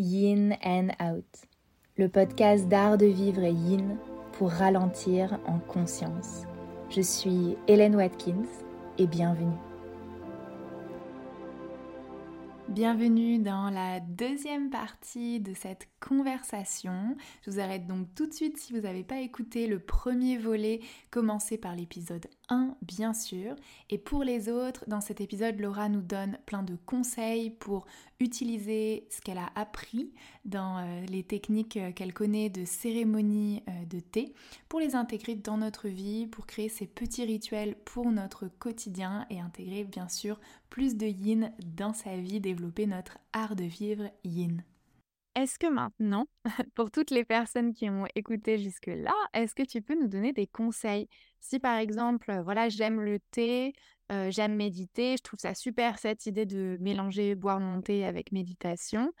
Yin and Out, le podcast d'art de vivre et yin pour ralentir en conscience. Je suis Hélène Watkins et bienvenue. Bienvenue dans la deuxième partie de cette conversation. Je vous arrête donc tout de suite si vous n'avez pas écouté le premier volet, commencé par l'épisode 1 bien sûr. Et pour les autres, dans cet épisode, Laura nous donne plein de conseils pour utiliser ce qu'elle a appris dans euh, les techniques euh, qu'elle connaît de cérémonie euh, de thé pour les intégrer dans notre vie, pour créer ces petits rituels pour notre quotidien et intégrer bien sûr plus de yin dans sa vie, développer notre art de vivre yin. Est-ce que maintenant, pour toutes les personnes qui ont écouté jusque-là, est-ce que tu peux nous donner des conseils? Si par exemple, voilà, j'aime le thé, j'aime méditer, je trouve ça super cette idée de mélanger boire mon thé avec méditation.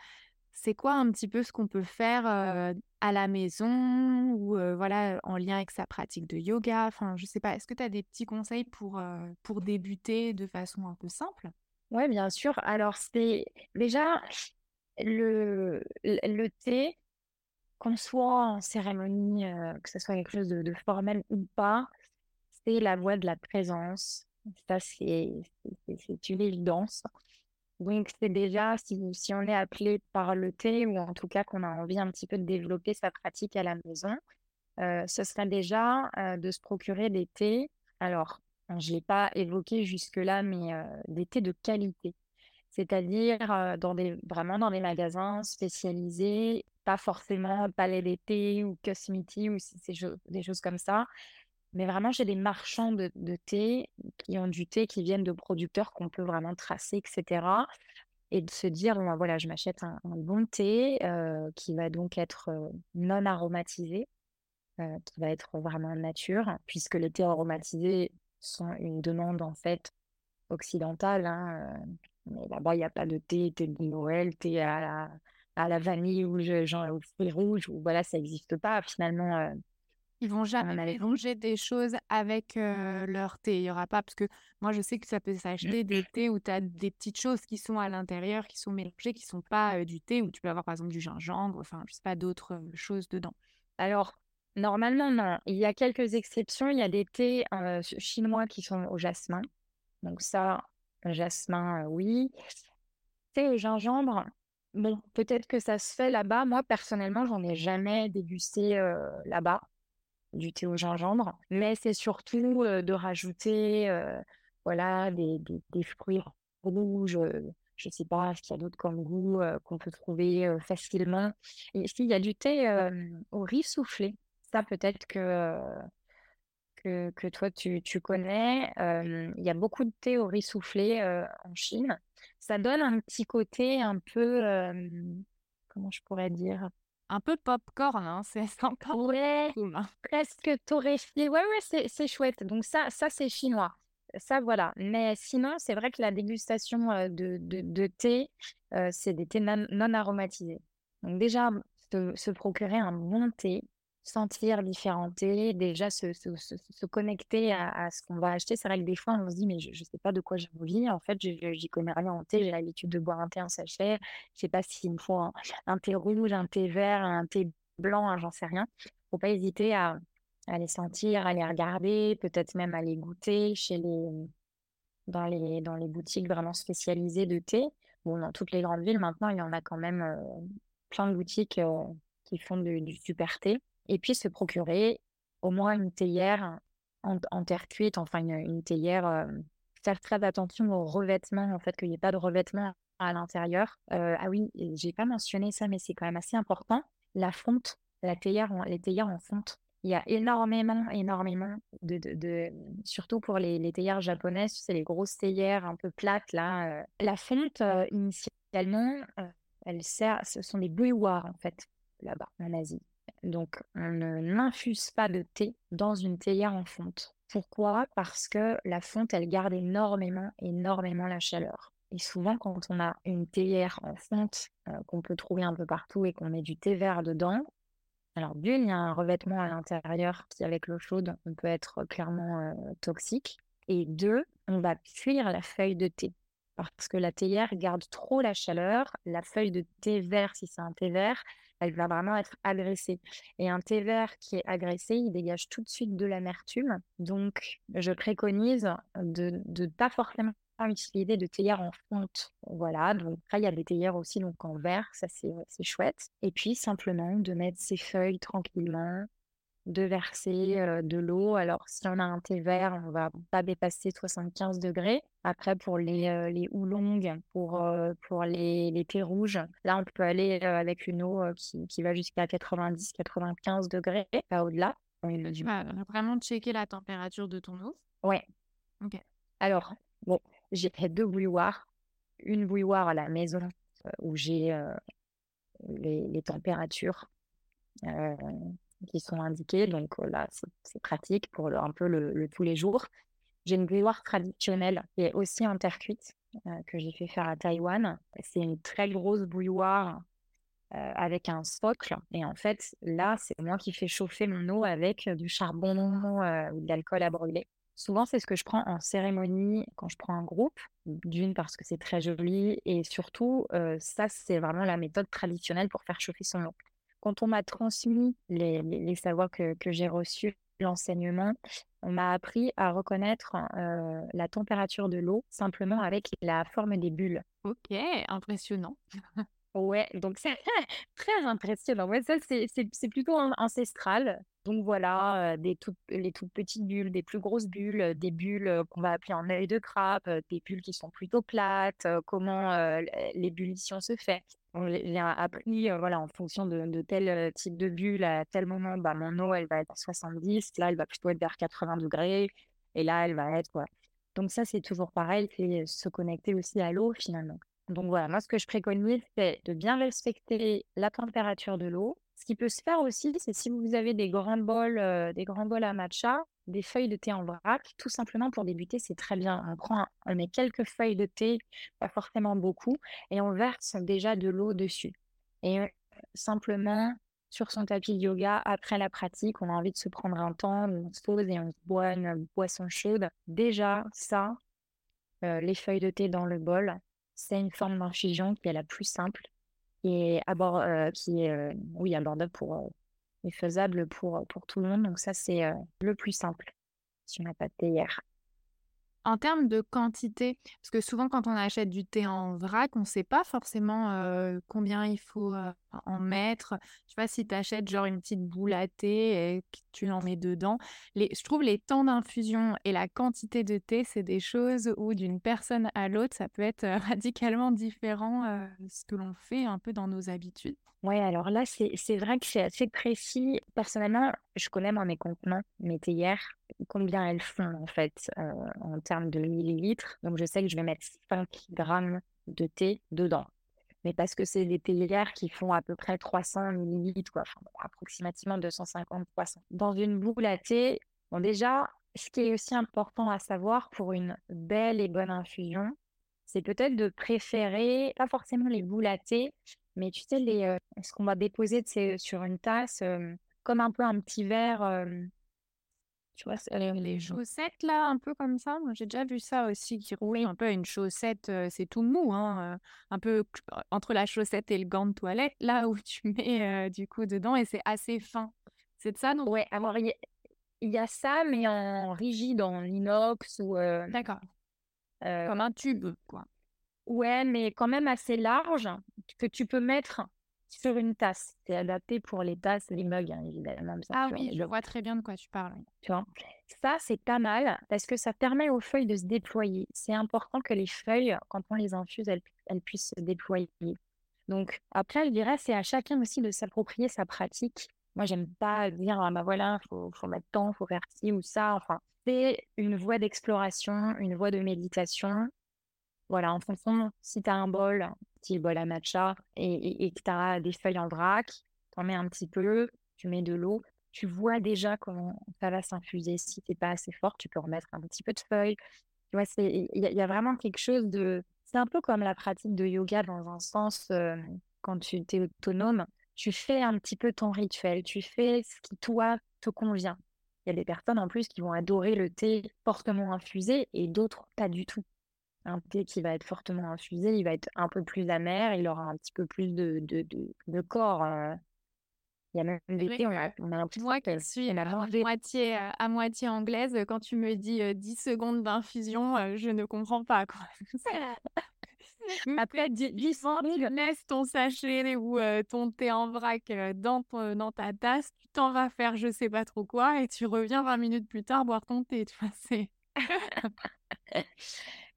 C'est quoi un petit peu ce qu'on peut faire à la maison ou voilà en lien avec sa pratique de yoga? Enfin, je sais pas. Est-ce que tu as des petits conseils pour pour débuter de façon un peu simple? Oui, bien sûr. Alors c'est déjà le, le thé, qu'on soit en cérémonie, que ce soit quelque chose de, formel ou pas, c'est la voie de la présence. Ça, c'est une évidence. Donc, c'est déjà, si, on est appelé par le thé, ou en tout cas qu'on a envie un petit peu de développer sa pratique à la maison, ce serait déjà de se procurer des thés. Alors, je ne l'ai pas évoqué jusque-là, mais des thés de qualité c'est-à-dire dans des, vraiment dans des magasins spécialisés, pas forcément Palais d'été ou Cosmiti ou des choses comme ça, mais vraiment j'ai des marchands de, thé qui ont du thé qui viennent de producteurs qu'on peut vraiment tracer, etc. Et de se dire, bon, voilà, je m'achète un, bon thé qui va donc être non aromatisé, qui va être vraiment nature, puisque les thés aromatisés sont une demande en fait occidentale. Hein, mais là-bas, il n'y a pas de thé, thé de Noël, thé à la, à la vanille ou genre, au fruits rouges, ou voilà, ça n'existe pas. Finalement, euh, ils vont jamais mélanger des choses avec euh, leur thé. Il n'y aura pas, parce que moi, je sais que ça peut s'acheter des thés où tu as des petites choses qui sont à l'intérieur, qui sont mélangées, qui ne sont pas euh, du thé, où tu peux avoir par exemple du gingembre, enfin, je sais pas, d'autres choses dedans. Alors, normalement, non. Il y a quelques exceptions. Il y a des thés chinois qui sont au jasmin. Donc ça, Jasmin, oui. Thé au gingembre, bon, peut-être que ça se fait là-bas. Moi, personnellement, j'en ai jamais dégusté là-bas, du thé au gingembre. Mais c'est surtout de rajouter voilà, des, des, fruits rouges. je ne sais pas ce qu'il y a d'autre comme goût qu'on peut trouver facilement. Et s'il y a du thé au riz soufflé, ça peut-être que que, toi tu, connais. Il y a beaucoup de thé au riz soufflé en Chine. Ça donne un petit côté un peu, comment je pourrais dire? Un peu popcorn, hein, c'est encore ouais, hein. presque torréfié. Ouais, ouais, c'est chouette. Donc ça, ça c'est chinois. Ça, voilà. Mais sinon, c'est vrai que la dégustation de, de, thé, c'est des thés non, aromatisés. Donc déjà, se procurer un bon thé, sentir différents thés, déjà se, se, se, connecter à, ce qu'on va acheter. C'est vrai que des fois, on se dit, mais je ne sais pas de quoi j'ai envie. En fait, j'y connais rien en thé. J'ai l'habitude de boire un thé en sachet. Je sais pas s'il me faut un, thé rouge, un thé vert, un thé blanc, hein, j'en sais rien. faut pas hésiter à, à, les sentir, à les regarder, peut-être même à les goûter chez les, dans, les, dans les boutiques vraiment spécialisées de thé. Bon, dans toutes les grandes villes, maintenant, il y en a quand même euh, plein de boutiques euh, qui font du super thé et puis se procurer au moins une théière en, terre cuite, enfin une, théière. Euh, faire très attention au revêtement, en fait, qu'il n'y ait pas de revêtement à l'intérieur. Euh, ah oui, j'ai pas mentionné ça, mais c'est quand même assez important. La fonte, la théière, les théières en fonte. Il y a énormément, énormément de, de, surtout pour les, les, théières japonaises, c'est les grosses théières un peu plates là. Euh. la fonte, initialement, elle sert, ce sont des bouilloires en fait là-bas en Asie. Donc, on n'infuse pas de thé dans une théière en fonte. Pourquoi? Parce que la fonte, elle garde énormément, énormément la chaleur. Et souvent, quand on a une théière en fonte euh, qu'on peut trouver un peu partout et qu'on met du thé vert dedans, alors d'une, il y a un revêtement à l'intérieur qui, avec l'eau chaude, peut être clairement euh, toxique. Et deux, on va cuire la feuille de thé parce que la théière garde trop la chaleur. La feuille de thé vert, si c'est un thé vert, elle va vraiment être agressée. Et un thé vert qui est agressé, il dégage tout de suite de l'amertume. Donc, je préconise de ne pas forcément utiliser de théière en fonte. Voilà, donc après, il y a des théières aussi donc en verre, ça c'est chouette. Et puis, simplement de mettre ses feuilles tranquillement, de verser de l'eau. Alors, si on a un thé vert, on va pas dépasser 75 degrés. Après, pour les, les houlongues, pour, pour les, les thés rouges, là, on peut aller avec une eau qui, qui va jusqu'à 90-95 degrés, pas au-delà. Tu vas vraiment checker la température de ton eau. Ouais. Ok. Alors, bon, j'ai fait deux bouilloires. Une bouilloire à la maison où j'ai les, les, températures qui sont indiquées. Donc là, c'est pratique pour un peu le, tous les jours. J'ai une bouilloire traditionnelle qui est aussi en terre cuite que j'ai fait faire à Taïwan. C'est une très grosse bouilloire avec un socle. Et en fait, là, c'est moi qui fais chauffer mon eau avec du charbon ou de l'alcool à brûler. Souvent, c'est ce que je prends en cérémonie quand je prends un groupe. D'une, parce que c'est très joli. Et surtout, ça, c'est vraiment la méthode traditionnelle pour faire chauffer son eau quand on m'a transmis les, savoirs que, j'ai reçus, l'enseignement, on m'a appris à reconnaître euh, la température de l'eau simplement avec la forme des bulles. Ok, impressionnant. ouais, donc c'est très impressionnant. Ouais, ça, c'est plutôt ancestral. Donc voilà, euh, des les toutes petites bulles, des plus grosses bulles, des bulles euh, qu'on va appeler en œil de crabe, des bulles qui sont plutôt plates, comment l'ébullition se fait. On a appris, voilà, en fonction de, tel type de bulle, à tel moment, bah, mon eau, elle va être à 70, là, elle va plutôt être vers 80 degrés, et là, elle va être, quoi. Donc ça, c'est toujours pareil, c'est se connecter aussi à l'eau, finalement. Donc voilà, moi, ce que je préconise, c'est de bien respecter la température de l'eau. Ce qui peut se faire aussi, c'est si vous avez des grands bols, des grands bols à matcha, des feuilles de thé en vrac, tout simplement pour débuter, c'est très bien. On prend, on met quelques feuilles de thé, pas forcément beaucoup, et on verse déjà de l'eau dessus. Et simplement, sur son tapis de yoga, après la pratique, on a envie de se prendre un temps, on se pose et on boit une boisson chaude. Déjà, ça, les feuilles de thé dans le bol, c'est une forme d'infusion qui est la plus simple et abord, qui est oui, abordable pour, est faisable pour, pour tout le monde. Donc ça, c'est euh, le plus simple si on n'a pas de thé hier. En termes de quantité, parce que souvent quand on achète du thé en vrac, on ne sait pas forcément euh, combien il faut euh, en mettre. Je sais pas si tu achètes genre une petite boule à thé et que tu en mets dedans. Je trouve les temps d'infusion et la quantité de thé, c'est des choses où d'une personne à l'autre, ça peut être radicalement différent ce que l'on fait un peu dans nos habitudes. Ouais, alors là, c'est vrai que c'est assez précis. Personnellement, je connais moi mes contenants, mes théières, combien elles font en fait euh, en termes de millilitres. Donc je sais que je vais mettre 5 grammes de thé dedans. Mais parce que c'est des théières qui font à peu près 300 millilitres, enfin, approximativement 250-300. Dans une boule à thé, bon déjà, ce qui est aussi important à savoir pour une belle et bonne infusion, c'est peut-être de préférer, pas forcément les boules à thé, mais tu sais, les, ce qu'on va déposer sur une tasse, comme un peu un petit verre, tu vois, les chaussettes là, un peu comme ça? Moi, j'ai déjà vu ça aussi, qui oui. un peu une chaussette, c'est tout mou, hein, un peu entre la chaussette et le gant de toilette, là où tu mets du coup dedans et c'est assez fin. C'est de ça, non? Ouais, alors il y, a ça, mais en rigide, en inox ou. D'accord. Comme un tube, quoi. Ouais, mais quand même assez large que tu peux mettre sur une tasse. C'est adapté pour les tasses, les mugs, hein, évidemment. ah oui, je vois très bien de quoi tu parles. Tu vois ça, c'est pas mal parce que ça permet aux feuilles de se déployer. C'est important que les feuilles, quand on les infuse, elles, puissent se déployer. Donc, après, je dirais, c'est à chacun aussi de s'approprier sa pratique. Moi, j'aime pas dire, ah bah voilà, faut, faut mettre temps, faut faire ci ou ça. Enfin, c'est une voie d'exploration, une voie de méditation voilà, en fonction, si tu as un bol, petit bol à matcha, et, que tu as des feuilles en vrac, tu en mets un petit peu, tu mets de l'eau, tu vois déjà comment ça va s'infuser. Si tu n'es pas assez fort, tu peux remettre un petit peu de feuilles. Il y, a vraiment quelque chose de... C'est un peu comme la pratique de yoga dans un sens, quand tu es autonome, tu fais un petit peu ton rituel, tu fais ce qui, toi, te convient. Il y a des personnes en plus qui vont adorer le thé fortement infusé et d'autres pas du tout. Un thé qui va être fortement infusé, il va être un peu plus amer, il aura un petit peu plus de, de, de, de corps. euh. Il y a même des thés, on a, on a l'impression Moi qui suis à rangé. moitié, euh, à moitié anglaise, quand tu me dis euh, 10 secondes d'infusion, euh, je ne comprends pas quoi. Après, dix- dix Quand tu secondes, laisses ton sachet ou euh, ton thé en vrac dans, ton- dans ta tasse, tu t'en vas faire je sais pas trop quoi et tu reviens 20 minutes plus tard boire ton thé. Tu vois, c'est...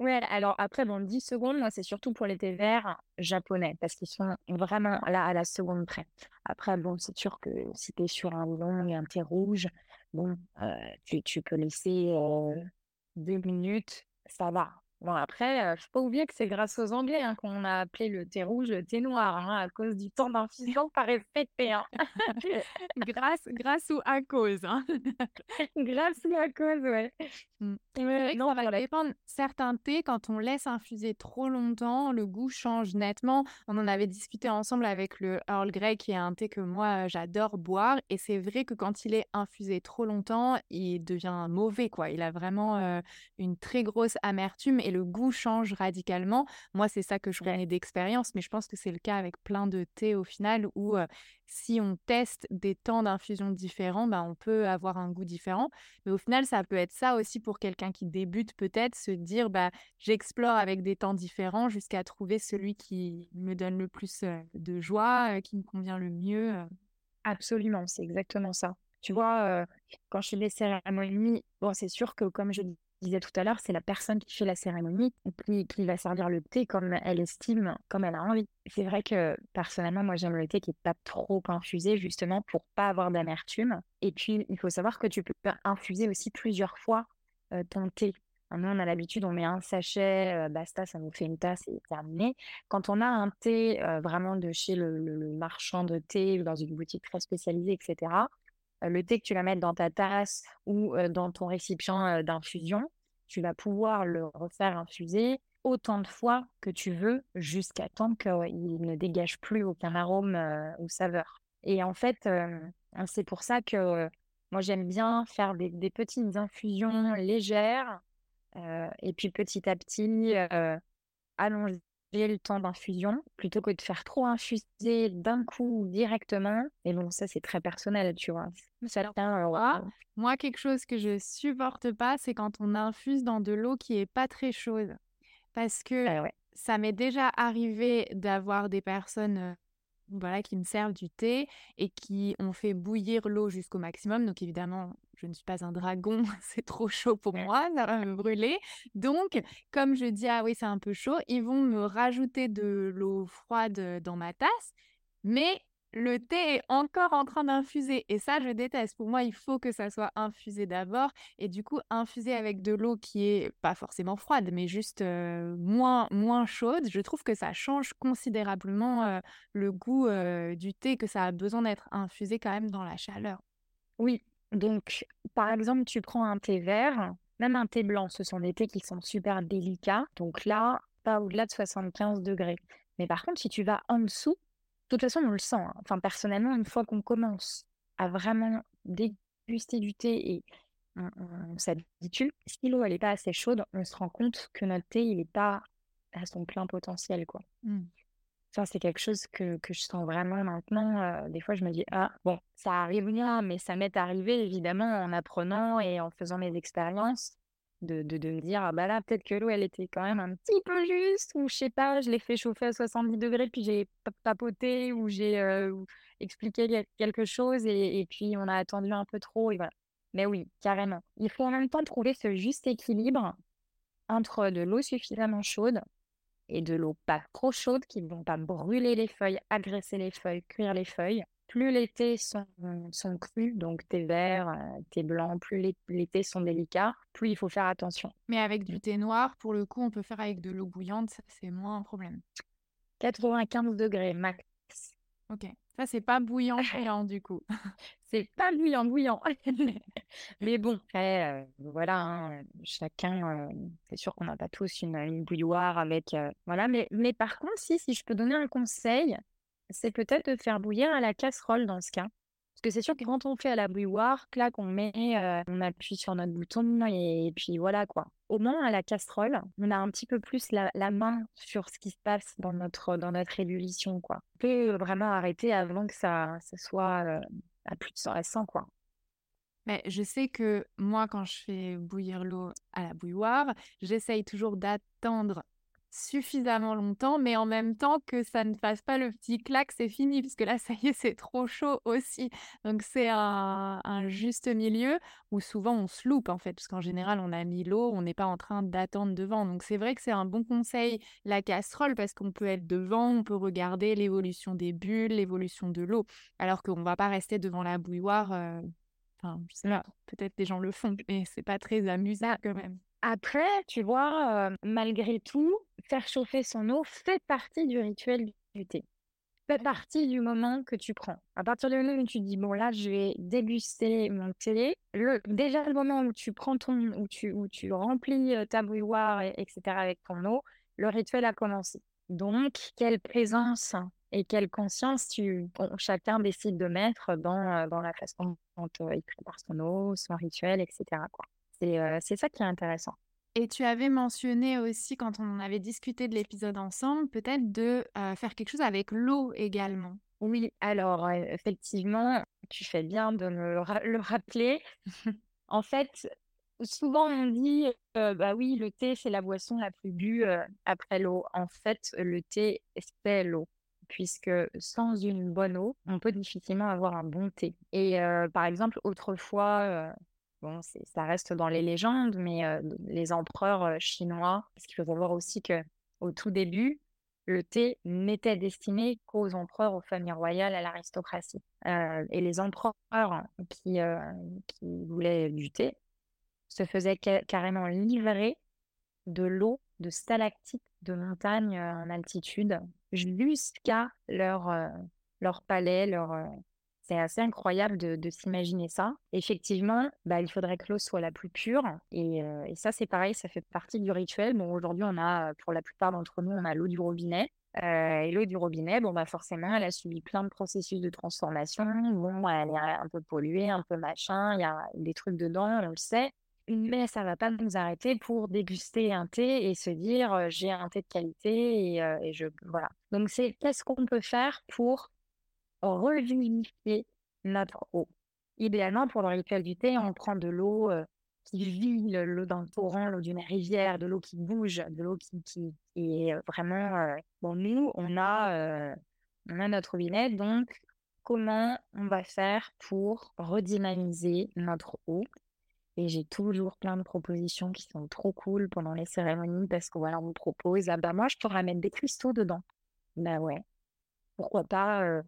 Ouais, alors après, bon, 10 secondes, moi, c'est surtout pour les thés verts japonais, parce qu'ils sont vraiment là à la seconde près. Après, bon, c'est sûr que si tu es sur un long et un thé rouge, bon, euh, tu, tu peux laisser euh, deux minutes, ça va. Bon, après, euh, faut pas oublier que c'est grâce aux Anglais hein, qu'on a appelé le thé rouge le thé noir, hein, à cause du temps d'infusion par effet. Hein. grâce, grâce ou à cause. Grâce à cause, ouais. Mm. Que non, ça va dépendre. Certains thés, quand on laisse infuser trop longtemps, le goût change nettement. On en avait discuté ensemble avec le Earl Grey, qui est un thé que moi, euh, j'adore boire. Et c'est vrai que quand il est infusé trop longtemps, il devient mauvais, quoi. Il a vraiment euh, une très grosse amertume et le goût change radicalement. Moi, c'est ça que je connais d'expérience, mais je pense que c'est le cas avec plein de thés au final, où euh, si on teste des temps d'infusion différents, bah, on peut avoir un goût différent. Mais au final, ça peut être ça aussi pour quelqu'un qui débute peut-être, se dire bah j'explore avec des temps différents jusqu'à trouver celui qui me donne le plus de joie, qui me convient le mieux. Absolument, c'est exactement ça. Tu vois, euh, quand je fais les cérémonies, bon, c'est sûr que, comme je disais tout à l'heure, c'est la personne qui fait la cérémonie qui, qui va servir le thé comme elle estime, comme elle a envie. C'est vrai que, personnellement, moi, j'aime le thé qui n'est pas trop infusé, justement, pour pas avoir d'amertume. Et puis, il faut savoir que tu peux infuser aussi plusieurs fois euh, ton thé. Nous, on a l'habitude, on met un sachet, euh, basta, ça nous fait une tasse et terminé. Quand on a un thé euh, vraiment de chez le, le- marchand de thé dans une boutique très spécialisée, etc., le thé que tu vas mettre dans ta tasse ou euh, dans ton récipient euh, d'infusion, tu vas pouvoir le refaire infuser autant de fois que tu veux jusqu'à temps qu'il ne dégage plus aucun arôme euh, ou saveur. Et en fait, euh, c'est pour ça que euh, moi, j'aime bien faire des, petites infusions légères euh, et puis petit à petit euh, allonger le temps d'infusion plutôt que de faire trop infuser d'un coup directement. Et bon, ça, c'est très personnel, tu vois. Certains, euh, Ah, moi, quelque chose que je supporte pas, c'est quand on infuse dans de l'eau qui est pas très chaude. Parce que ouais. ça m'est déjà arrivé d'avoir des personnes euh, voilà, qui me servent du thé et qui ont fait bouillir l'eau jusqu'au maximum. Donc évidemment, je ne suis pas un dragon, c'est trop chaud pour moi, ça va me brûler. Donc, comme je dis, ah oui, c'est un peu chaud, ils vont me rajouter de l'eau froide dans ma tasse, mais le thé est encore en train d'infuser. Et ça, je déteste. Pour moi, il faut que ça soit infusé d'abord. Et du coup, infuser avec de l'eau qui est pas forcément froide, mais juste moins, moins chaude, je trouve que ça change considérablement le goût du thé, que ça a besoin d'être infusé quand même dans la chaleur. Oui, donc par exemple, tu prends un thé vert, même un thé blanc, ce sont des thés qui sont super délicats. Donc là, pas au-delà de 75 degrés. Mais par contre, si tu vas en dessous, de toute façon, on le sent. hein. Enfin, personnellement, une fois qu'on commence à vraiment déguster du thé et on, on s'habitue, si l'eau elle n'est pas assez chaude, on se rend compte que notre thé, il n'est pas à son plein potentiel, quoi. Mm. Ça, c'est quelque chose que, que je sens vraiment maintenant. euh, des fois, je me dis, ah, bon, ça arrive bien, mais ça m'est arrivé évidemment en apprenant et en faisant mes expériences de, de, me dire, ah bah là, peut-être que l'eau, elle était quand même un petit peu juste, ou je sais pas, je l'ai fait chauffer à 70 degrés, puis j'ai pa- papoté, ou j'ai euh, expliqué quel- quelque chose, et, et puis on a attendu un peu trop, et voilà. Mais oui, carrément. Il faut en même temps trouver ce juste équilibre entre de l'eau suffisamment chaude et de l'eau pas trop chaude qui ne vont pas brûler les feuilles, agresser les feuilles, cuire les feuilles. Plus les thés sont, sont crus, donc thé vert, euh, thé blanc, plus les, les thés sont délicats, plus il faut faire attention. Mais avec du thé noir, pour le coup, on peut faire avec de l'eau bouillante, ça c'est moins un problème. 95 degrés max. Ok, ça c'est pas bouillant bouillant du coup. C'est pas bouillant, bouillant. Mais bon, après, euh, voilà, hein, chacun, euh, c'est sûr qu'on n'a pas tous une, une bouilloire avec. euh, voilà, mais, mais par contre, si, si je peux donner un conseil, c'est peut-être de faire bouillir à la casserole dans ce cas. Parce que c'est sûr que quand on fait à la bouilloire, clac, on met, on appuie sur notre bouton et, puis voilà quoi. Au moins à la casserole, on a un petit peu plus la, main sur ce qui se passe dans notre, dans notre ébullition quoi. On peut vraiment arrêter avant que ça, ça soit à plus de 100 quoi. Mais je sais que moi, quand je fais bouillir l'eau à la bouilloire, j'essaye toujours d'attendre suffisamment longtemps, mais en même temps que ça ne fasse pas le petit clac, c'est fini, parce que là, ça y est, c'est trop chaud aussi. Donc c'est un, juste milieu où souvent on se loupe en fait, parce qu'en général, on a mis l'eau, on n'est pas en train d'attendre devant. Donc c'est vrai que c'est un bon conseil, la casserole, parce qu'on peut être devant, on peut regarder l'évolution des bulles, l'évolution de l'eau, alors qu'on ne va pas rester devant la bouilloire. Euh, enfin, peut-être des gens le font, mais c'est pas très amusant quand même. Après, tu vois, malgré tout, faire chauffer son eau fait partie du rituel du thé. Fait partie du moment que tu prends. À partir du moment où tu dis, bon là, je vais déguster mon thé, le, déjà le moment où tu prends ton, où tu, où tu remplis ta bouilloire, etc. avec ton eau, le rituel a commencé. Donc, quelle présence et quelle conscience tu, chacun décide de mettre dans, dans la façon dont il prépare son eau, son rituel, etc. Quoi. C'est ça qui est intéressant. Et tu avais mentionné aussi, quand on avait discuté de l'épisode ensemble, peut-être de faire quelque chose avec l'eau également. Oui, alors effectivement, tu fais bien de me le, rappeler. en fait, souvent on dit, bah oui, le thé, c'est la boisson la plus bue après l'eau. En fait, le thé, c'est l'eau puisque sans une bonne eau, on peut difficilement avoir un bon thé. Et par exemple, autrefois, Bon, ça reste dans les légendes, mais les empereurs chinois, parce qu'il faut savoir aussi que au tout début, le thé n'était destiné qu'aux empereurs, aux familles royales, à l'aristocratie. et les empereurs qui, voulaient du thé se faisaient carrément livrer de l'eau de stalactites de montagne en altitude jusqu'à leur, leur palais, leur, c'est assez incroyable de, s'imaginer ça. Effectivement, bah, il faudrait que l'eau soit la plus pure. Et, ça, c'est pareil, ça fait partie du rituel. Bon, aujourd'hui, on a, pour la plupart d'entre nous, on a l'eau du robinet. et l'eau du robinet, bon, bah, forcément, elle a subi plein de processus de transformation. Bon, elle est un peu polluée, un peu machin, il y a des trucs dedans, on le sait. Mais ça va pas nous arrêter pour déguster un thé et se dire j'ai un thé de qualité et, et je voilà. Donc c'est qu'est-ce qu'on peut faire pour revivifier notre eau. Idéalement, pour le rituel du thé, on prend de l'eau qui vit, l'eau d'un torrent, l'eau d'une rivière, de l'eau qui bouge, de l'eau qui, qui, est vraiment... Bon, nous, on a, on a notre robinet, donc comment on va faire pour redynamiser notre eau? Et j'ai toujours plein de propositions qui sont trop cool pendant les cérémonies parce que voilà, on me propose, ah bah moi je pourrais mettre des cristaux dedans. Bah ouais, pourquoi pas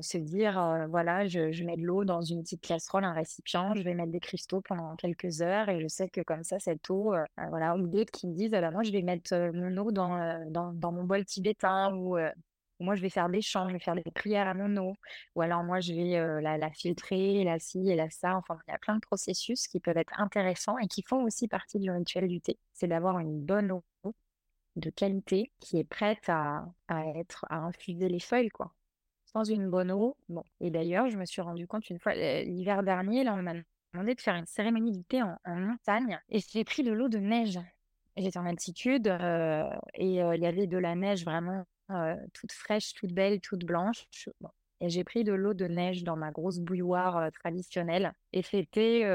se dire, voilà, je, mets de l'eau dans une petite casserole, un récipient, je vais mettre des cristaux pendant quelques heures et je sais que comme ça, cette eau, voilà, ou d'autres qui me disent, alors moi, je vais mettre mon eau dans, dans, mon bol tibétain ou moi, je vais faire des chants, je vais faire des prières à mon eau, ou alors moi, je vais la, la, filtrer, la ci et la ça. Enfin, il y a plein de processus qui peuvent être intéressants et qui font aussi partie du rituel du thé. C'est d'avoir une bonne eau de qualité qui est prête à, à être à infuser les feuilles, quoi une bonne eau. Bon, et d'ailleurs, je me suis rendu compte une fois l'hiver dernier, là, on m'a demandé de faire une cérémonie du thé en, montagne et j'ai pris de l'eau de neige. J'étais en altitude euh, et euh, il y avait de la neige vraiment euh, toute fraîche, toute belle, toute blanche. Et j'ai pris de l'eau de neige dans ma grosse bouilloire traditionnelle. Et c'était,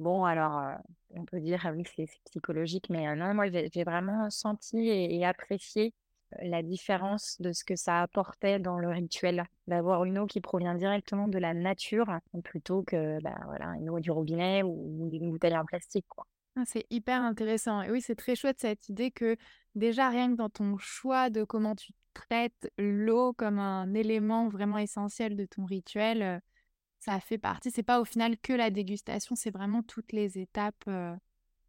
bon, alors, on peut dire, ah oui, c'est psychologique, mais non, moi, j'ai vraiment senti et apprécié la différence de ce que ça apportait dans le rituel, d'avoir une eau qui provient directement de la nature plutôt que bah, voilà, une eau du robinet ou d'une bouteille en plastique. Quoi. Ah, c'est hyper intéressant. Et oui, c'est très chouette cette idée que déjà, rien que dans ton choix de comment tu traites l'eau comme un élément vraiment essentiel de ton rituel, euh, ça fait partie. C'est pas au final que la dégustation, c'est vraiment toutes les étapes euh,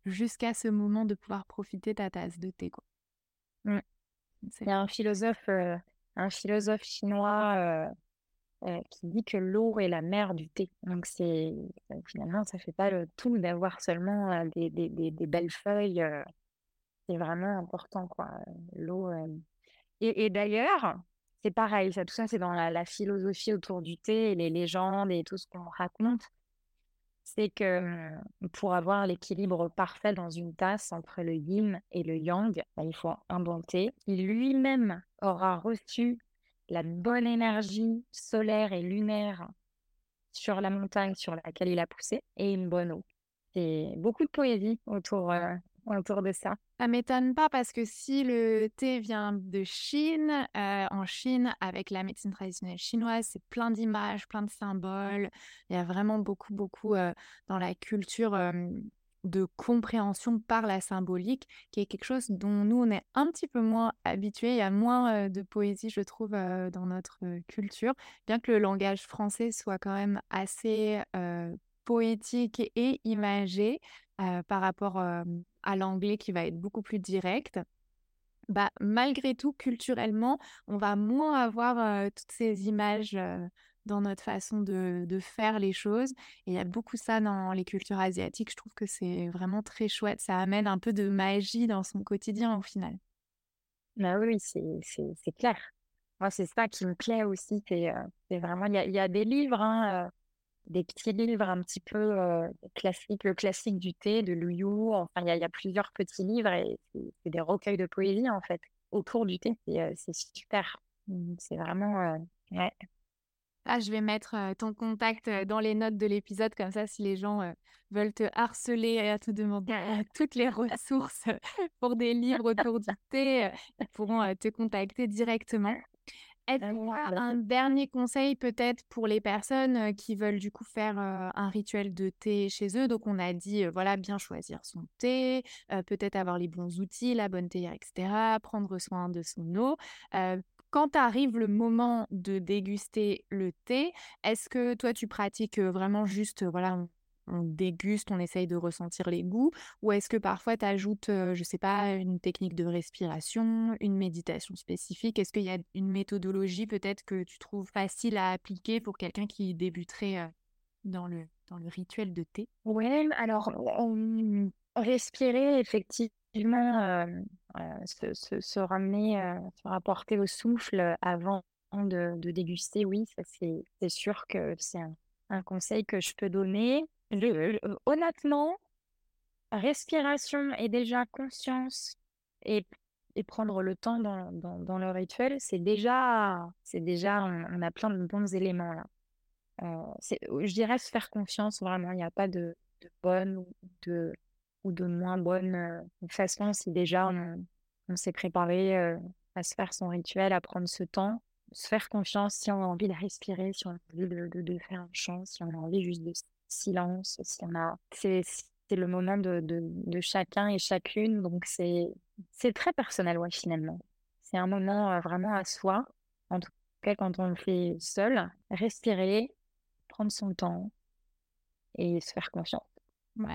jusqu'à ce moment de pouvoir profiter de ta tasse de thé. Quoi. Mmh. Il y a un philosophe, euh, un philosophe chinois euh, euh, qui dit que l'eau est la mère du thé. Donc c'est finalement, ça fait pas le tout d'avoir seulement des, belles feuilles. c'est vraiment important, quoi. L'eau. Et, d'ailleurs, c'est pareil, tout ça, c'est dans la, la philosophie autour du thé les légendes et tout ce qu'on raconte. C'est que pour avoir l'équilibre parfait dans une tasse entre le yin et le yang, bah, il faut thé qui lui-même aura reçu la bonne énergie solaire et lunaire sur la montagne sur laquelle il a poussé et une bonne eau. C'est beaucoup de poésie autour, euh, autour de ça. Ça m'étonne pas parce que si le thé vient de Chine, euh, en Chine, avec la médecine traditionnelle chinoise, c'est plein d'images, plein de symboles. Il y a vraiment beaucoup, beaucoup euh, dans la culture de compréhension par la symbolique, qui est quelque chose dont nous, on est un petit peu moins habitués. Il y a moins de poésie, je trouve, dans notre culture, bien que le langage français soit quand même assez poétique et imagé par rapport à l'anglais qui va être beaucoup plus direct. Bah, malgré tout, culturellement, on va moins avoir toutes ces images dans notre façon de, faire les choses. Il y a beaucoup ça dans les cultures asiatiques. Je trouve que c'est vraiment très chouette. Ça amène un peu de magie dans son quotidien au final. Bah oui, c'est clair. Moi, c'est ça qui me plaît aussi. C'est vraiment, il y a, des livres, hein, des petits livres un petit peu classiques, le classique du thé de Lu Enfin, il y, y, a plusieurs petits livres et c'est des recueils de poésie en fait autour du thé. C'est super. Mmh, c'est vraiment. Ouais. Ah, je vais mettre ton contact dans les notes de l'épisode, comme ça, si les gens veulent te harceler et à te demander toutes les ressources pour des livres autour du thé, ils pourront te contacter directement. Un dernier conseil peut-être pour les personnes qui veulent du coup faire un rituel de thé chez eux? Donc on a dit voilà bien choisir son thé, peut-être avoir les bons outils, la bonne théière, etc. Prendre soin de son eau quand arrive le moment de déguster le thé, est-ce que toi tu pratiques vraiment juste, voilà, on, déguste, on essaye de ressentir les goûts, ou est-ce que parfois tu ajoutes, je ne sais pas, une technique de respiration, une méditation spécifique? Est-ce qu'il y a une méthodologie peut-être que tu trouves facile à appliquer pour quelqu'un qui débuterait dans le, dans le rituel de thé? Oui, alors respirer effectivement se, ramener, se rapporter au souffle avant de, déguster, oui, c'est sûr que c'est un, conseil que je peux donner. Honnêtement, respiration et déjà conscience et, et prendre le temps dans, dans, le rituel, c'est déjà, c'est déjà, on, a plein de bons éléments là. je dirais se faire confiance, vraiment, il n'y a pas de, de bonne ou de ou de moins bonne euh, façon si déjà on, s'est préparé euh, à se faire son rituel, à prendre ce temps, se faire confiance si on a envie de respirer, si on a envie de, faire un chant, si on a envie juste de silence, a... C'est, le moment de, chacun et chacune, donc c'est, très personnel, finalement. C'est un moment euh, vraiment à soi, en tout cas quand on le fait seul, respirer, prendre son temps et se faire confiance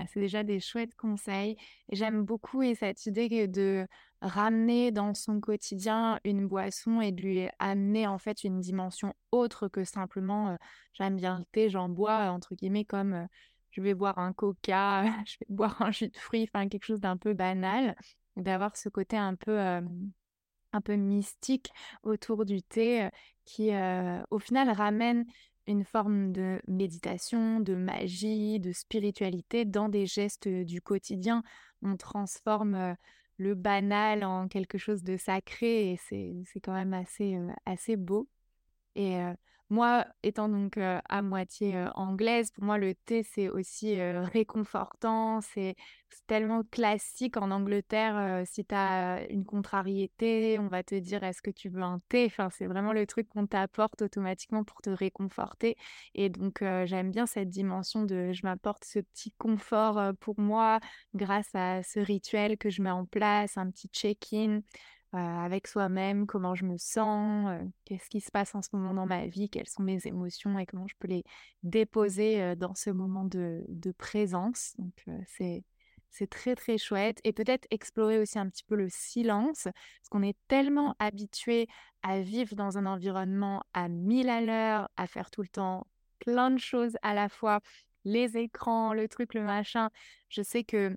c'est déjà des chouettes conseils. J'aime beaucoup et cette idée de ramener dans son quotidien une boisson et de lui amener en fait une dimension autre que simplement j'aime bien le thé, j'en bois entre guillemets comme je vais boire un coca, je vais boire un jus de fruits, enfin quelque chose d'un peu banal, d'avoir ce côté un peu un peu mystique autour du thé qui au final ramène une forme de méditation, de magie, de spiritualité dans des gestes du quotidien. On transforme le banal en quelque chose de sacré et c'est quand même assez, assez beau. Et moi, étant donc à moitié anglaise, pour moi, le thé, c'est aussi réconfortant. C'est tellement classique en Angleterre. si tu as une contrariété, on va te dire est-ce que tu veux un thé? C'est vraiment le truc qu'on t'apporte automatiquement pour te réconforter. Et donc, j'aime bien cette dimension de je m'apporte ce petit confort pour moi grâce à ce rituel que je mets en place, un petit check-in avec soi-même, comment je me sens, qu'est-ce qui se passe en ce moment dans ma vie, quelles sont mes émotions et comment je peux les déposer dans ce moment de, de présence. Donc c'est c'est très très chouette et peut-être explorer aussi un petit peu le silence parce qu'on est tellement habitué à vivre dans un environnement à mille à l'heure, à faire tout le temps plein de choses à la fois, les écrans, le truc, le machin. Je sais que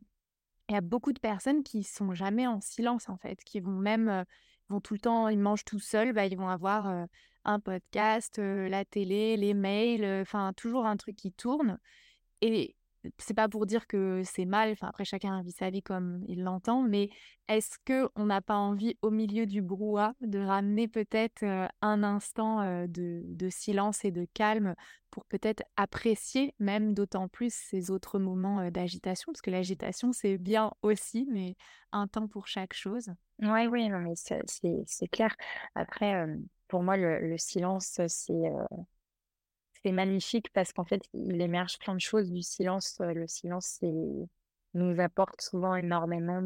il y a beaucoup de personnes qui sont jamais en silence en fait, qui vont même vont tout le temps, ils mangent tout seuls, bah, ils vont avoir un podcast, la télé, les mails, enfin toujours un truc qui tourne. Et c'est pas pour dire que c'est mal, enfin après chacun vit sa vie comme il l'entend, mais est-ce que on n'a pas envie au milieu du brouhaha de ramener peut-être un instant de, silence et de calme pour peut-être apprécier même d'autant plus ces autres moments d'agitation, parce que l'agitation c'est bien aussi, mais un temps pour chaque chose. Oui, oui, c'est clair. Après, pour moi, le silence, c'est c'est magnifique parce qu'en fait, il émerge plein de choses du silence. Le silence nous apporte souvent énormément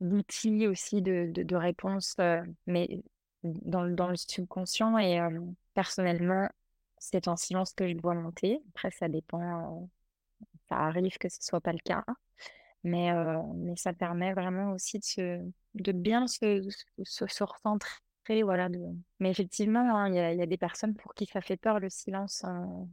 d'outils aussi de, de, réponses, mais dans, le subconscient. Et personnellement, c'est en silence que je dois monter. Après, ça dépend. ça arrive que ce soit pas le cas. Mais, ça permet vraiment aussi de, se, bien se, se, se recentrer voilà, de... Mais effectivement, hein, il y, a, des personnes pour qui ça fait peur le silence. Hein.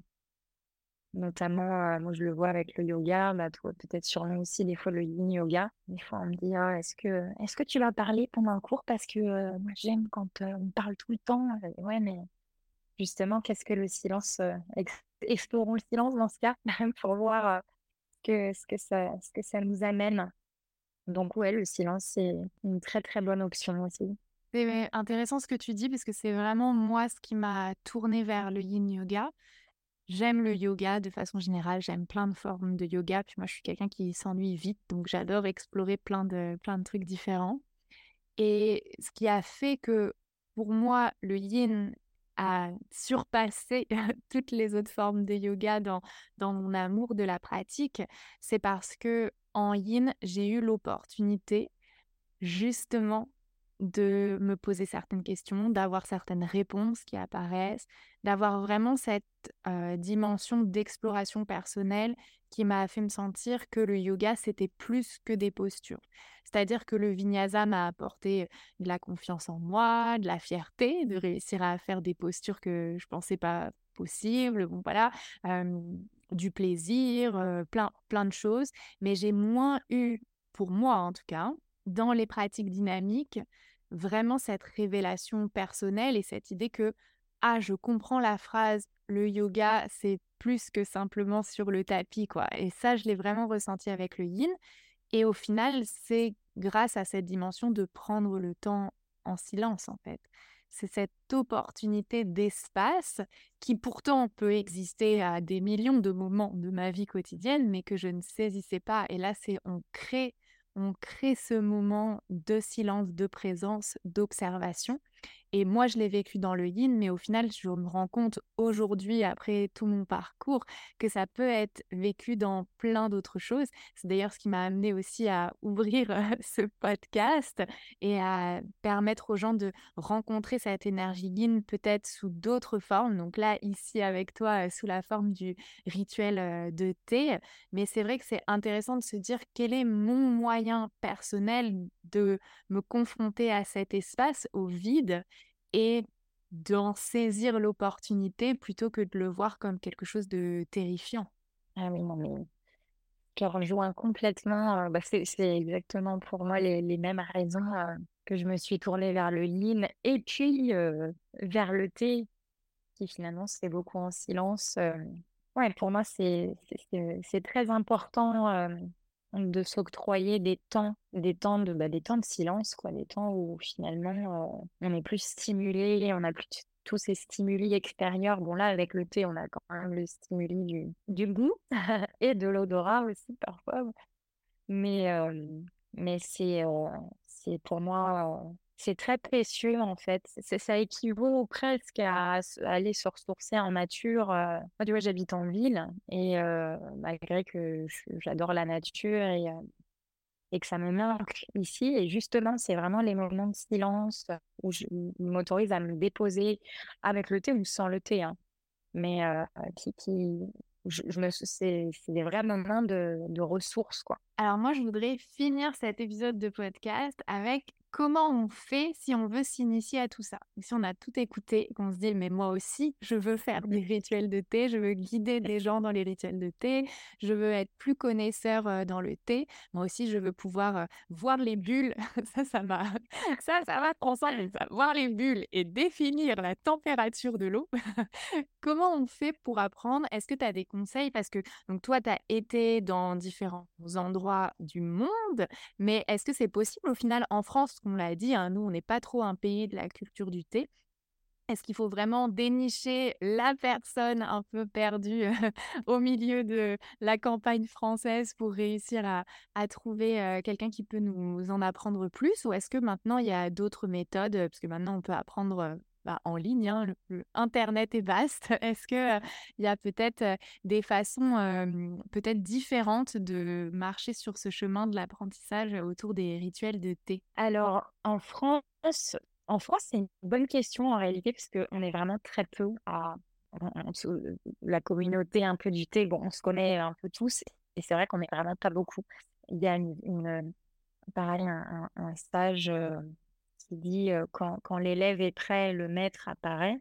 Notamment, euh, moi je le vois avec le yoga, bah, peut-être sûrement aussi des fois le yin yoga. Des fois on me dit «Ah, est-ce que est-ce que tu vas parler pendant un cours? parce que euh, moi j'aime quand euh, on parle tout le temps. Ouais, mais justement qu'est-ce que le silence Explorons le silence dans ce cas pour voir que, ce que ça ce que ça nous amène. Donc ouais, le silence c'est une très très bonne option aussi. C'est intéressant ce que tu dis parce que c'est vraiment moi ce qui m'a tourné vers le yin yoga. J'aime le yoga de façon générale, j'aime plein de formes de yoga. Puis moi, je suis quelqu'un qui s'ennuie vite, donc j'adore explorer plein de, plein de trucs différents. Et ce qui a fait que pour moi, le yin a surpassé toutes les autres formes de yoga dans, dans mon amour de la pratique, c'est parce que en yin, j'ai eu l'opportunité justement de me poser certaines questions, d'avoir certaines réponses qui apparaissent, d'avoir vraiment cette dimension d'exploration personnelle qui m'a fait me sentir que le yoga, c'était plus que des postures. C'est-à-dire que le vinyasa m'a apporté de la confiance en moi, de la fierté, de réussir à faire des postures que je pensais pas possibles, bon voilà, du plaisir, plein, plein de choses. Mais j'ai moins eu, pour moi en tout cas, dans les pratiques dynamiques, vraiment cette révélation personnelle et cette idée que, ah, je comprends la phrase, le yoga, c'est plus que simplement sur le tapis, quoi. Et ça, je l'ai vraiment ressenti avec le yin. Et au final, c'est grâce à cette dimension de prendre le temps en silence, en fait. C'est cette opportunité d'espace qui pourtant peut exister à des millions de moments de ma vie quotidienne, mais que je ne saisissais pas. Et là, c'est on crée on crée ce moment de silence, de présence, d'observation. Et moi, je l'ai vécu dans le yin, mais au final, je me rends compte aujourd'hui, après tout mon parcours, que ça peut être vécu dans plein d'autres choses. C'est d'ailleurs ce qui m'a amené aussi à ouvrir ce podcast et à permettre aux gens de rencontrer cette énergie yin peut-être sous d'autres formes. Donc là, ici avec toi, sous la forme du rituel de thé. Mais c'est vrai que c'est intéressant de se dire quel est mon moyen personnel de me confronter à cet espace, au vide, et d'en saisir l'opportunité plutôt que de le voir comme quelque chose de terrifiant. Ah oui, non, mais je rejoins complètement. Bah, c'est exactement pour moi les, mêmes raisons que je me suis tournée vers le lean et puis vers le thé, qui finalement c'est beaucoup en silence. ouais, pour moi, c'est très important de s'octroyer des temps, des temps de, bah, des temps de silence, quoi, des temps où finalement on est plus stimulé, on a plus tous ces stimuli extérieurs. Bon là, avec le thé, on a quand même le stimuli du, du goût et de l'odorat aussi parfois. Mais, mais c'est, c'est pour moi c'est très précieux en fait. ça équivaut presque à, aller se ressourcer en nature. Moi, tu vois, j'habite en ville et malgré que j'adore la nature et, et, que ça me manque ici, et justement, c'est vraiment les moments de silence où je m'autorise à me déposer avec le thé ou sans le thé, hein. mais qui, qui, je, me, c'est, des vrais moments de, de ressources, quoi. Alors moi, je voudrais finir cet épisode de podcast avec comment on fait si on veut s'initier à tout ça? Si on a tout écouté, qu'on se dit mais moi aussi, je veux faire des rituels de thé, je veux guider des gens dans les rituels de thé, je veux être plus connaisseur dans le thé. Moi aussi, je veux pouvoir voir les bulles. ça, ça va, ça, ça va ça. Voir les bulles et définir la température de l'eau. comment on fait pour apprendre? Est-ce que tu as des conseils? Parce que donc toi, tu as été dans différents endroits du monde, mais est-ce que c'est possible au final en France, qu'on l'a dit, hein, nous, on n'est pas trop un pays de la culture du thé. Est-ce qu'il faut vraiment dénicher la personne un peu perdue au milieu de la campagne française pour réussir à, trouver quelqu'un qui peut nous en apprendre plus? Ou est-ce que maintenant il y a d'autres méthodes Parce que maintenant on peut apprendre bah, en ligne, hein, Internet est vaste. Est-ce qu'il y a peut-être des façons peut-être différentes de marcher sur ce chemin de l'apprentissage autour des rituels de thé? Alors, en France, en France, c'est une bonne question en réalité, parce qu'on est vraiment très peu à la communauté un peu du thé. Bon, on se connaît un peu tous, et c'est vrai qu'on est vraiment pas beaucoup. Il y a une, pareil, un, stage qui dit quand, l'élève est prêt, le maître apparaît.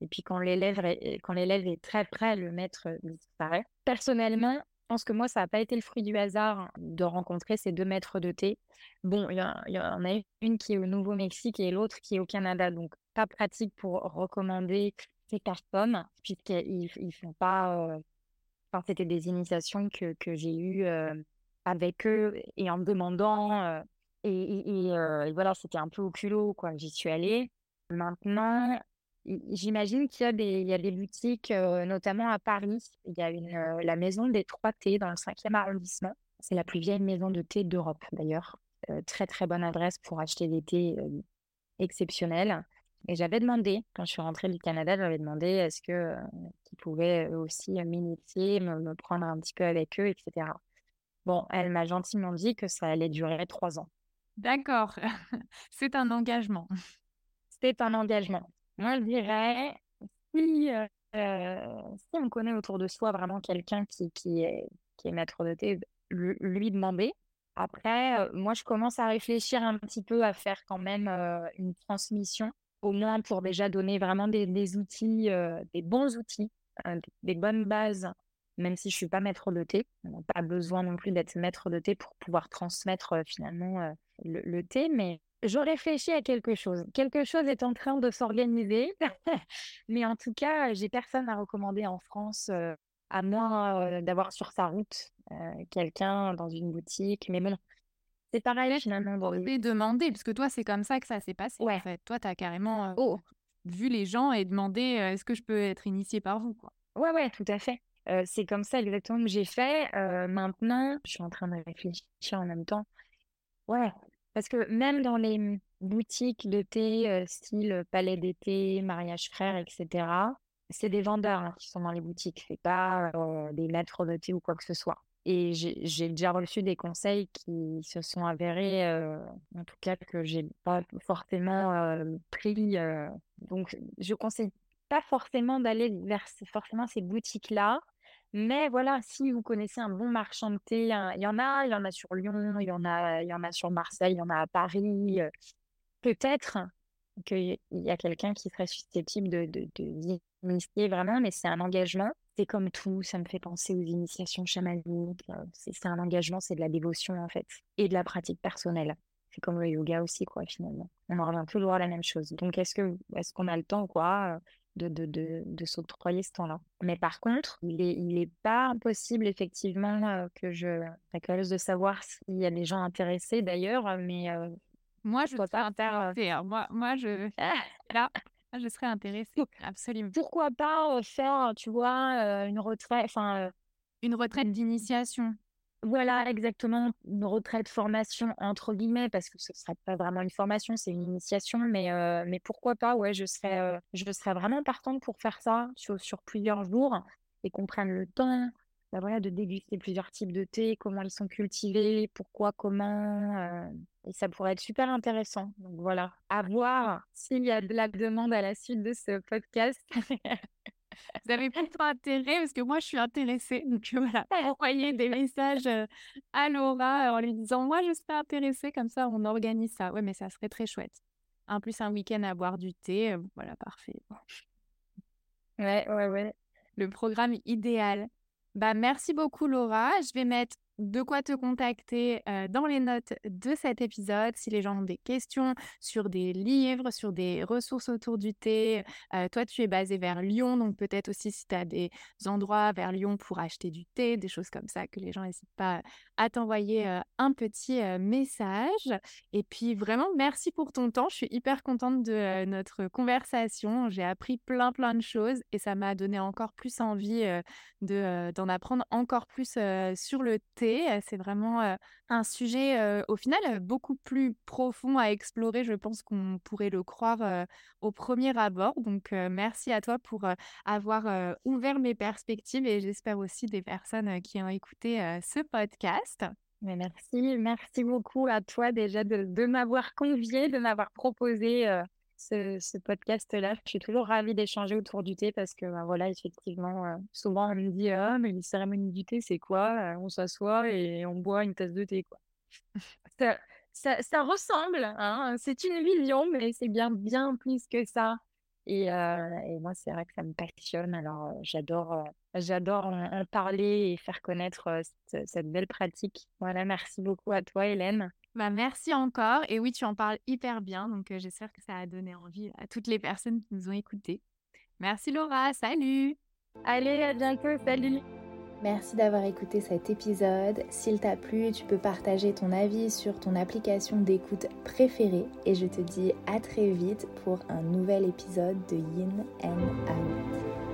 Et puis quand l'élève quand l'élève est très prêt, le maître disparaît. Personnellement, pense que moi, ça n'a pas été le fruit du hasard de rencontrer ces deux maîtres de thé. Bon, il y, en a une qui est au Nouveau-Mexique et l'autre qui est au Canada, donc pas pratique pour recommander ces personnes, puisqu'ils ne font pas. Enfin, c'était des initiations que, que j'ai eues avec eux et en demandant. Et, et voilà, c'était un peu au culot, quoi. J'y suis allée. Maintenant, J'imagine qu'il y a des, boutiques, notamment à Paris. Il y a une, la maison des Trois T dans le 5e arrondissement. C'est la plus vieille maison de thé d'Europe, d'ailleurs. très, très bonne adresse pour acheter des thés exceptionnels. Et j'avais demandé, quand je suis rentrée du Canada, j'avais demandé est-ce que qu'ils pouvaient aussi m'initier, me prendre un petit peu avec eux, etc. Bon, elle m'a gentiment dit que ça allait durer trois ans. D'accord, c'est un engagement. C'est un engagement. Moi, je dirais, si, si on connaît autour de soi vraiment quelqu'un qui, qui, est, maître de thé, lui, demander. Après, moi, je commence à réfléchir un petit peu à faire quand même une transmission, au moins pour déjà donner vraiment des, des outils, des bons outils, des bonnes bases, même si je suis pas maître de thé. On n'a pas besoin non plus d'être maître de thé pour pouvoir transmettre finalement le, le thé, mais je réfléchis à quelque chose. Quelque chose est en train de s'organiser, mais en tout cas, j'ai personne à recommander en France, à moins d'avoir sur sa route quelqu'un dans une boutique. Mais bon, c'est pareil finalement. Bon, demander, parce que toi, c'est comme ça que ça s'est passé. En fait. Toi, tu as carrément oh. vu les gens et demandé est-ce que je peux être initiée par vous quoi. Ouais, ouais, tout à fait. c'est comme ça exactement que j'ai fait. maintenant, je suis en train de réfléchir en même temps. Ouais, parce que même dans les boutiques de thé, style palais d'été, mariage frère, etc., c'est des vendeurs hein, qui sont dans les boutiques, c'est pas des maîtres de thé ou quoi que ce soit. Et j'ai déjà reçu des conseils qui se sont avérés, en tout cas que j'ai pas forcément pris. donc, je conseille pas forcément d'aller vers forcément ces boutiques-là, mais voilà, si vous connaissez un bon marchand de thé, il y en a, il y en a sur Lyon, il y en a, il y en a sur Marseille, il y en a à Paris. Peut-être qu'il y a quelqu'un qui serait susceptible de, de, vraiment, mais c'est un engagement. C'est comme tout, ça me fait penser aux initiations chamaniques. C'est, un engagement, c'est de la dévotion en fait, et de la pratique personnelle. C'est comme le yoga aussi, quoi, finalement. On en revient toujours à la même chose. Donc, est-ce est-ce qu'on a le temps, quoi de, de, de, de s'octroyer ce temps-là. Mais par contre, il n'est il est pas impossible, effectivement, que je serais curieuse de savoir s'il y a des gens intéressés d'ailleurs, mais moi, je serais pas intéressée. Hein. Moi, moi, je... Ah! Là, je serais intéressée, absolument. Pourquoi pas faire, tu vois, une retraite, enfin... une retraite d'initiation. Voilà, exactement. Une retraite formation, entre guillemets, parce que ce ne serait pas vraiment une formation, c'est une initiation, mais, mais pourquoi pas, ouais, je serais, je serais vraiment partante pour faire ça sur, plusieurs jours et qu'on prenne le temps bah voilà, de déguster plusieurs types de thé, comment ils sont cultivés, pourquoi, comment. et ça pourrait être super intéressant. Donc voilà, à voir s'il y a de la demande à la suite de ce podcast. vous avez trop intérêt parce que moi, je suis intéressée. Donc voilà, envoyez des messages à Laura en lui disant moi, je serais intéressée. Comme ça, on organise ça. Ouais, mais ça serait très chouette. En plus, un week-end à boire du thé, voilà, parfait. Ouais, ouais, ouais. Le programme idéal. Bah, merci beaucoup, Laura. Je vais mettre de quoi te contacter dans les notes de cet épisode. Si les gens ont des questions sur des livres, sur des ressources autour du thé, toi tu es basé vers Lyon, donc peut-être aussi si tu as des endroits vers Lyon pour acheter du thé, des choses comme ça, que les gens n'hésitent pas à t'envoyer un petit message. Et puis vraiment, merci pour ton temps. Je suis hyper contente de notre conversation. J'ai appris plein plein de choses et ça m'a donné encore plus envie de, d'en apprendre encore plus sur le thé c'est vraiment un sujet au final beaucoup plus profond à explorer, je pense qu'on pourrait le croire au premier abord. Donc merci à toi pour avoir ouvert mes perspectives et j'espère aussi des personnes qui ont écouté ce podcast. Mais merci, merci beaucoup à toi déjà de, de m'avoir convié, de m'avoir proposé ce, podcast-là. Je suis toujours ravie d'échanger autour du thé parce que, bah, voilà, effectivement, euh, souvent on me dit Ah, mais les cérémonies du thé, c'est quoi? Euh, On s'assoit et on boit une tasse de thé, quoi. ça, ressemble, hein, c'est une vision, mais c'est bien, bien plus que ça. Et, euh, moi, c'est vrai que ça me passionne. Alors, j'adore, j'adore en parler et faire connaître cette belle pratique. Voilà, merci beaucoup à toi, Hélène. Bah, merci encore. Et oui, tu en parles hyper bien. Donc, j'espère que ça a donné envie à toutes les personnes qui nous ont écoutés. Merci Laura. Salut. Allez, à bientôt. Salut. Merci d'avoir écouté cet épisode. S'il t'a plu, tu peux partager ton avis sur ton application d'écoute préférée. Et je te dis à très vite pour un nouvel épisode de Yin and Out.